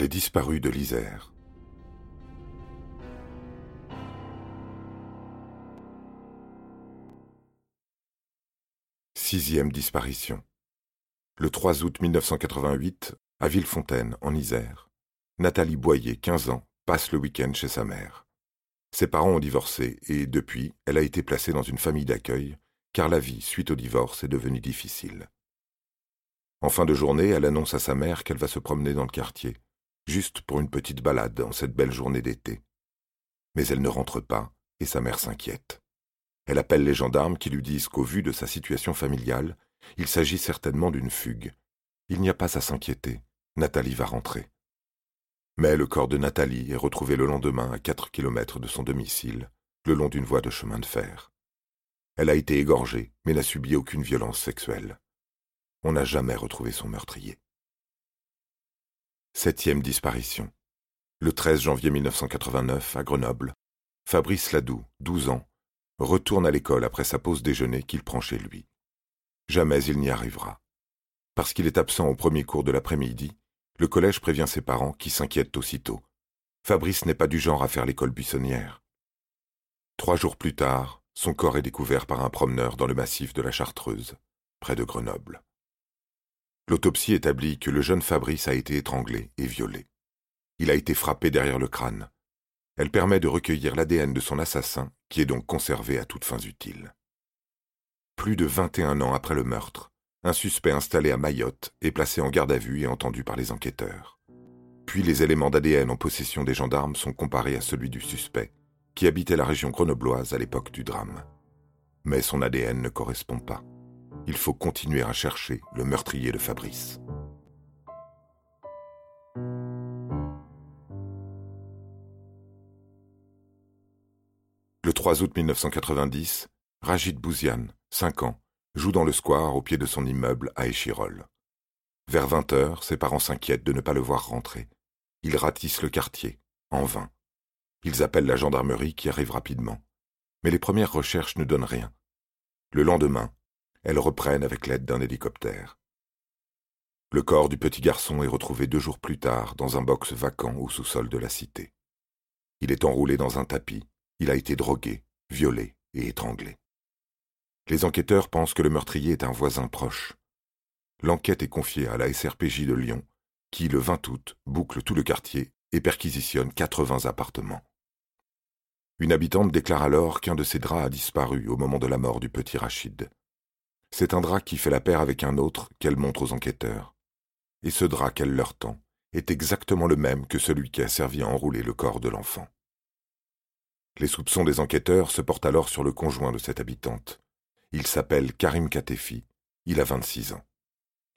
Les disparus de l'Isère. Sixième disparition. Le 3 août 1988, à Villefontaine, en Isère, Nathalie Boyer, 15 ans, passe le week-end chez sa mère. Ses parents ont divorcé et, depuis, elle a été placée dans une famille d'accueil, car la vie, suite au divorce, est devenue difficile. En fin de journée, elle annonce à sa mère qu'elle va se promener dans le quartier, juste pour une petite balade en cette belle journée d'été. Mais elle ne rentre pas, et sa mère s'inquiète. Elle appelle les gendarmes qui lui disent qu'au vu de sa situation familiale, il s'agit certainement d'une fugue. Il n'y a pas à s'inquiéter, Nathalie va rentrer. Mais le corps de Nathalie est retrouvé le lendemain à quatre kilomètres de son domicile, le long d'une voie de chemin de fer. Elle a été égorgée, mais n'a subi aucune violence sexuelle on n'a jamais retrouvé son meurtrier. Septième disparition. Le 13 janvier 1989, à Grenoble, Fabrice Ladoux, 12 ans, retourne à l'école après sa pause déjeuner qu'il prend chez lui. Jamais il n'y arrivera. Parce qu'il est absent au premier cours de l'après-midi, le collège prévient ses parents qui s'inquiètent aussitôt. Fabrice n'est pas du genre à faire l'école buissonnière. Trois jours plus tard, son corps est découvert par un promeneur dans le massif de la Chartreuse, près de Grenoble. L'autopsie établit que le jeune Fabrice a été étranglé et violé. Il a été frappé derrière le crâne. Elle permet de recueillir l'ADN de son assassin, qui est donc conservé à toutes fins utiles. Plus de 21 ans après le meurtre, un suspect installé à Mayotte est placé en garde à vue et entendu par les enquêteurs. Puis les éléments d'ADN en possession des gendarmes sont comparés à celui du suspect, qui habitait la région grenobloise à l'époque du drame. Mais son ADN ne correspond pas il faut continuer à chercher le meurtrier de Fabrice. Le 3 août 1990, Rajid Bouziane, 5 ans, joue dans le square au pied de son immeuble à Échirol. Vers 20 heures, ses parents s'inquiètent de ne pas le voir rentrer. Ils ratissent le quartier, en vain. Ils appellent la gendarmerie qui arrive rapidement. Mais les premières recherches ne donnent rien. Le lendemain, elles reprennent avec l'aide d'un hélicoptère. Le corps du petit garçon est retrouvé deux jours plus tard dans un box vacant au sous-sol de la cité. Il est enroulé dans un tapis, il a été drogué, violé et étranglé. Les enquêteurs pensent que le meurtrier est un voisin proche. L'enquête est confiée à la SRPJ de Lyon, qui, le 20 août, boucle tout le quartier et perquisitionne 80 appartements. Une habitante déclare alors qu'un de ses draps a disparu au moment de la mort du petit Rachid. C'est un drap qui fait la paire avec un autre qu'elle montre aux enquêteurs. Et ce drap qu'elle leur tend est exactement le même que celui qui a servi à enrouler le corps de l'enfant. Les soupçons des enquêteurs se portent alors sur le conjoint de cette habitante. Il s'appelle Karim Katefi, il a 26 ans.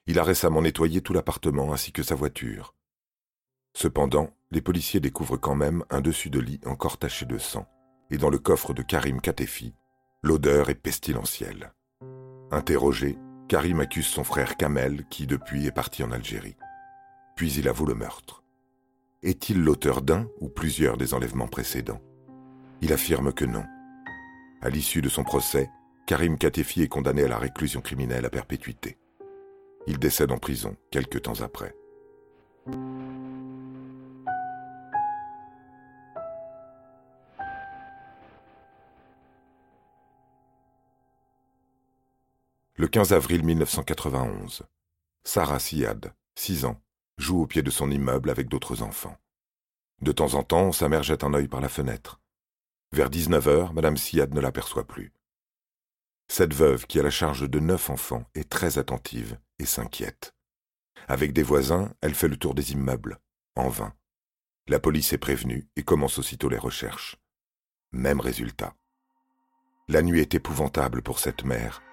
Il a récemment nettoyé tout l'appartement ainsi que sa voiture. Cependant, les policiers découvrent quand même un dessus de lit encore taché de sang, et dans le coffre de Karim Katefi, l'odeur est pestilentielle. Interrogé, Karim accuse son frère Kamel qui depuis est parti en Algérie. Puis il avoue le meurtre. Est-il l'auteur d'un ou plusieurs des enlèvements précédents? Il affirme que non. À l'issue de son procès, Karim Katefi est condamné à la réclusion criminelle à perpétuité. Il décède en prison quelque temps après. Le 15 avril 1991, Sarah Siad, 6 ans, joue au pied de son immeuble avec d'autres enfants. De temps en temps, sa mère jette un œil par la fenêtre. Vers 19 heures, Madame Siad ne l'aperçoit plus. Cette veuve, qui a la charge de neuf enfants, est très attentive et s'inquiète. Avec des voisins, elle fait le tour des immeubles, en vain. La police est prévenue et commence aussitôt les recherches. Même résultat. La nuit est épouvantable pour cette mère,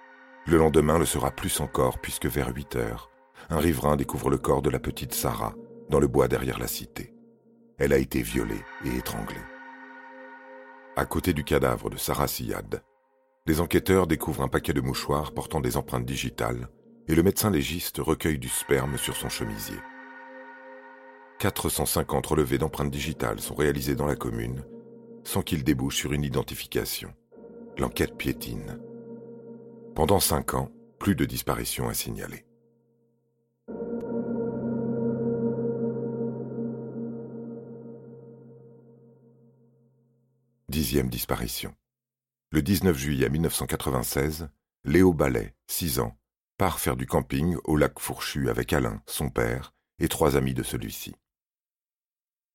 le lendemain le sera plus encore puisque vers 8 heures, un riverain découvre le corps de la petite Sarah dans le bois derrière la cité. Elle a été violée et étranglée. À côté du cadavre de Sarah Siyad, les enquêteurs découvrent un paquet de mouchoirs portant des empreintes digitales et le médecin légiste recueille du sperme sur son chemisier. 450 relevés d'empreintes digitales sont réalisés dans la commune sans qu'ils débouchent sur une identification. L'enquête piétine. Pendant cinq ans, plus de disparitions à signaler. Dixième disparition. Le 19 juillet 1996, Léo Ballet, 6 ans, part faire du camping au lac Fourchu avec Alain, son père, et trois amis de celui-ci.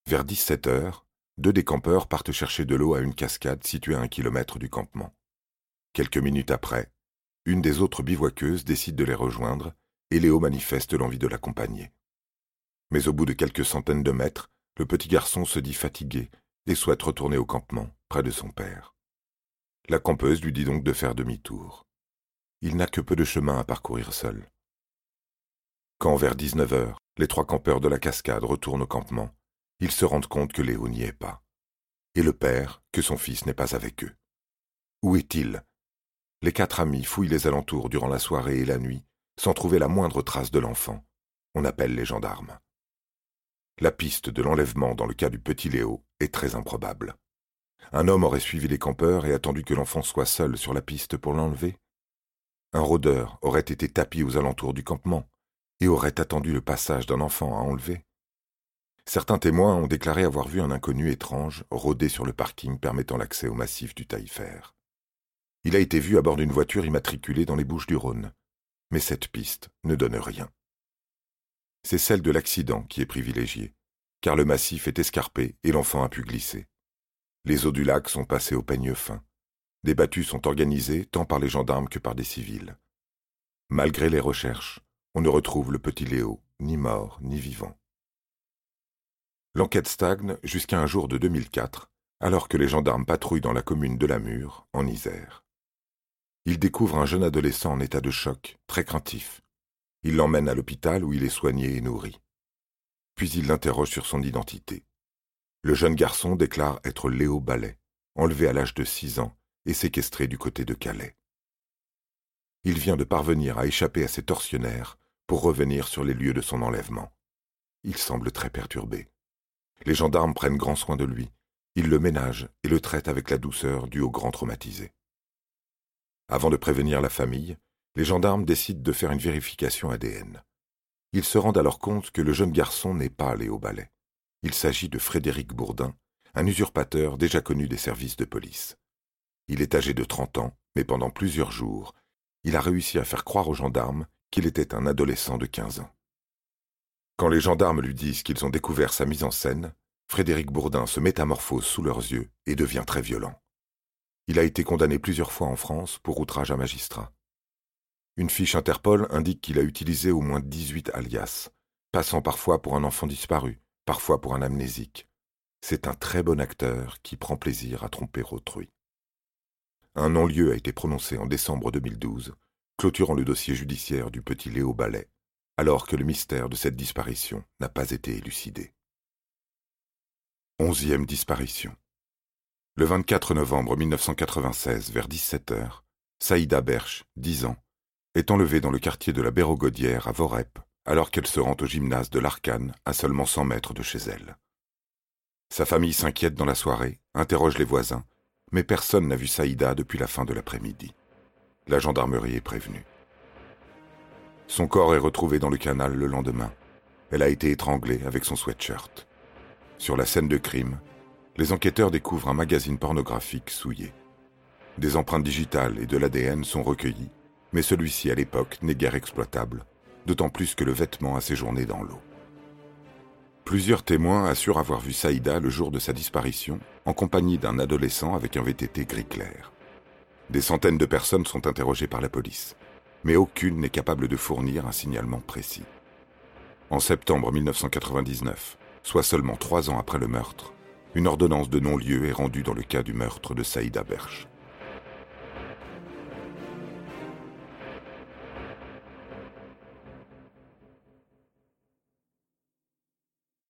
Vers 17 heures, deux des campeurs partent chercher de l'eau à une cascade située à un kilomètre du campement. Quelques minutes après, une des autres bivouaqueuses décide de les rejoindre et Léo manifeste l'envie de l'accompagner. Mais au bout de quelques centaines de mètres, le petit garçon se dit fatigué et souhaite retourner au campement, près de son père. La campeuse lui dit donc de faire demi-tour. Il n'a que peu de chemin à parcourir seul. Quand vers 19 heures, les trois campeurs de la cascade retournent au campement, ils se rendent compte que Léo n'y est pas, et le père que son fils n'est pas avec eux. Où est-il? Les quatre amis fouillent les alentours durant la soirée et la nuit, sans trouver la moindre trace de l'enfant. On appelle les gendarmes. La piste de l'enlèvement dans le cas du petit Léo est très improbable. Un homme aurait suivi les campeurs et attendu que l'enfant soit seul sur la piste pour l'enlever. Un rôdeur aurait été tapis aux alentours du campement et aurait attendu le passage d'un enfant à enlever. Certains témoins ont déclaré avoir vu un inconnu étrange rôder sur le parking permettant l'accès au massif du Taillefer. Il a été vu à bord d'une voiture immatriculée dans les Bouches du Rhône, mais cette piste ne donne rien c'est celle de l'accident qui est privilégiée, car le massif est escarpé et l'enfant a pu glisser. Les eaux du lac sont passées au peigne fin. Des battues sont organisées tant par les gendarmes que par des civils. Malgré les recherches, on ne retrouve le petit Léo, ni mort, ni vivant. L'enquête stagne jusqu'à un jour de 2004, alors que les gendarmes patrouillent dans la commune de Lamure, en Isère. Ils découvrent un jeune adolescent en état de choc, très craintif, il l'emmène à l'hôpital où il est soigné et nourri. Puis il l'interroge sur son identité. Le jeune garçon déclare être Léo Ballet, enlevé à l'âge de six ans et séquestré du côté de Calais. Il vient de parvenir à échapper à ses tortionnaires pour revenir sur les lieux de son enlèvement. Il semble très perturbé. Les gendarmes prennent grand soin de lui. Ils le ménagent et le traitent avec la douceur due au grand traumatisé. Avant de prévenir la famille, les gendarmes décident de faire une vérification ADN. Ils se rendent alors compte que le jeune garçon n'est pas allé au ballet. Il s'agit de Frédéric Bourdin, un usurpateur déjà connu des services de police. Il est âgé de 30 ans, mais pendant plusieurs jours, il a réussi à faire croire aux gendarmes qu'il était un adolescent de 15 ans. Quand les gendarmes lui disent qu'ils ont découvert sa mise en scène, Frédéric Bourdin se métamorphose sous leurs yeux et devient très violent. Il a été condamné plusieurs fois en France pour outrage à magistrat. Une fiche Interpol indique qu'il a utilisé au moins 18 alias, passant parfois pour un enfant disparu, parfois pour un amnésique. C'est un très bon acteur qui prend plaisir à tromper autrui. Un non-lieu a été prononcé en décembre 2012, clôturant le dossier judiciaire du petit Léo Ballet, alors que le mystère de cette disparition n'a pas été élucidé. Onzième disparition. Le 24 novembre 1996, vers 17 heures, Saïda Berch, 10 ans, est enlevée dans le quartier de la Bérogodière à Vorep, alors qu'elle se rend au gymnase de l'Arcane, à seulement 100 mètres de chez elle. Sa famille s'inquiète dans la soirée, interroge les voisins, mais personne n'a vu Saïda depuis la fin de l'après-midi. La gendarmerie est prévenue. Son corps est retrouvé dans le canal le lendemain. Elle a été étranglée avec son sweatshirt. Sur la scène de crime, les enquêteurs découvrent un magazine pornographique souillé. Des empreintes digitales et de l'ADN sont recueillies mais celui-ci à l'époque n'est guère exploitable, d'autant plus que le vêtement a séjourné dans l'eau. Plusieurs témoins assurent avoir vu Saïda le jour de sa disparition, en compagnie d'un adolescent avec un VTT gris clair. Des centaines de personnes sont interrogées par la police, mais aucune n'est capable de fournir un signalement précis. En septembre 1999, soit seulement trois ans après le meurtre, une ordonnance de non-lieu est rendue dans le cas du meurtre de Saïda Berch.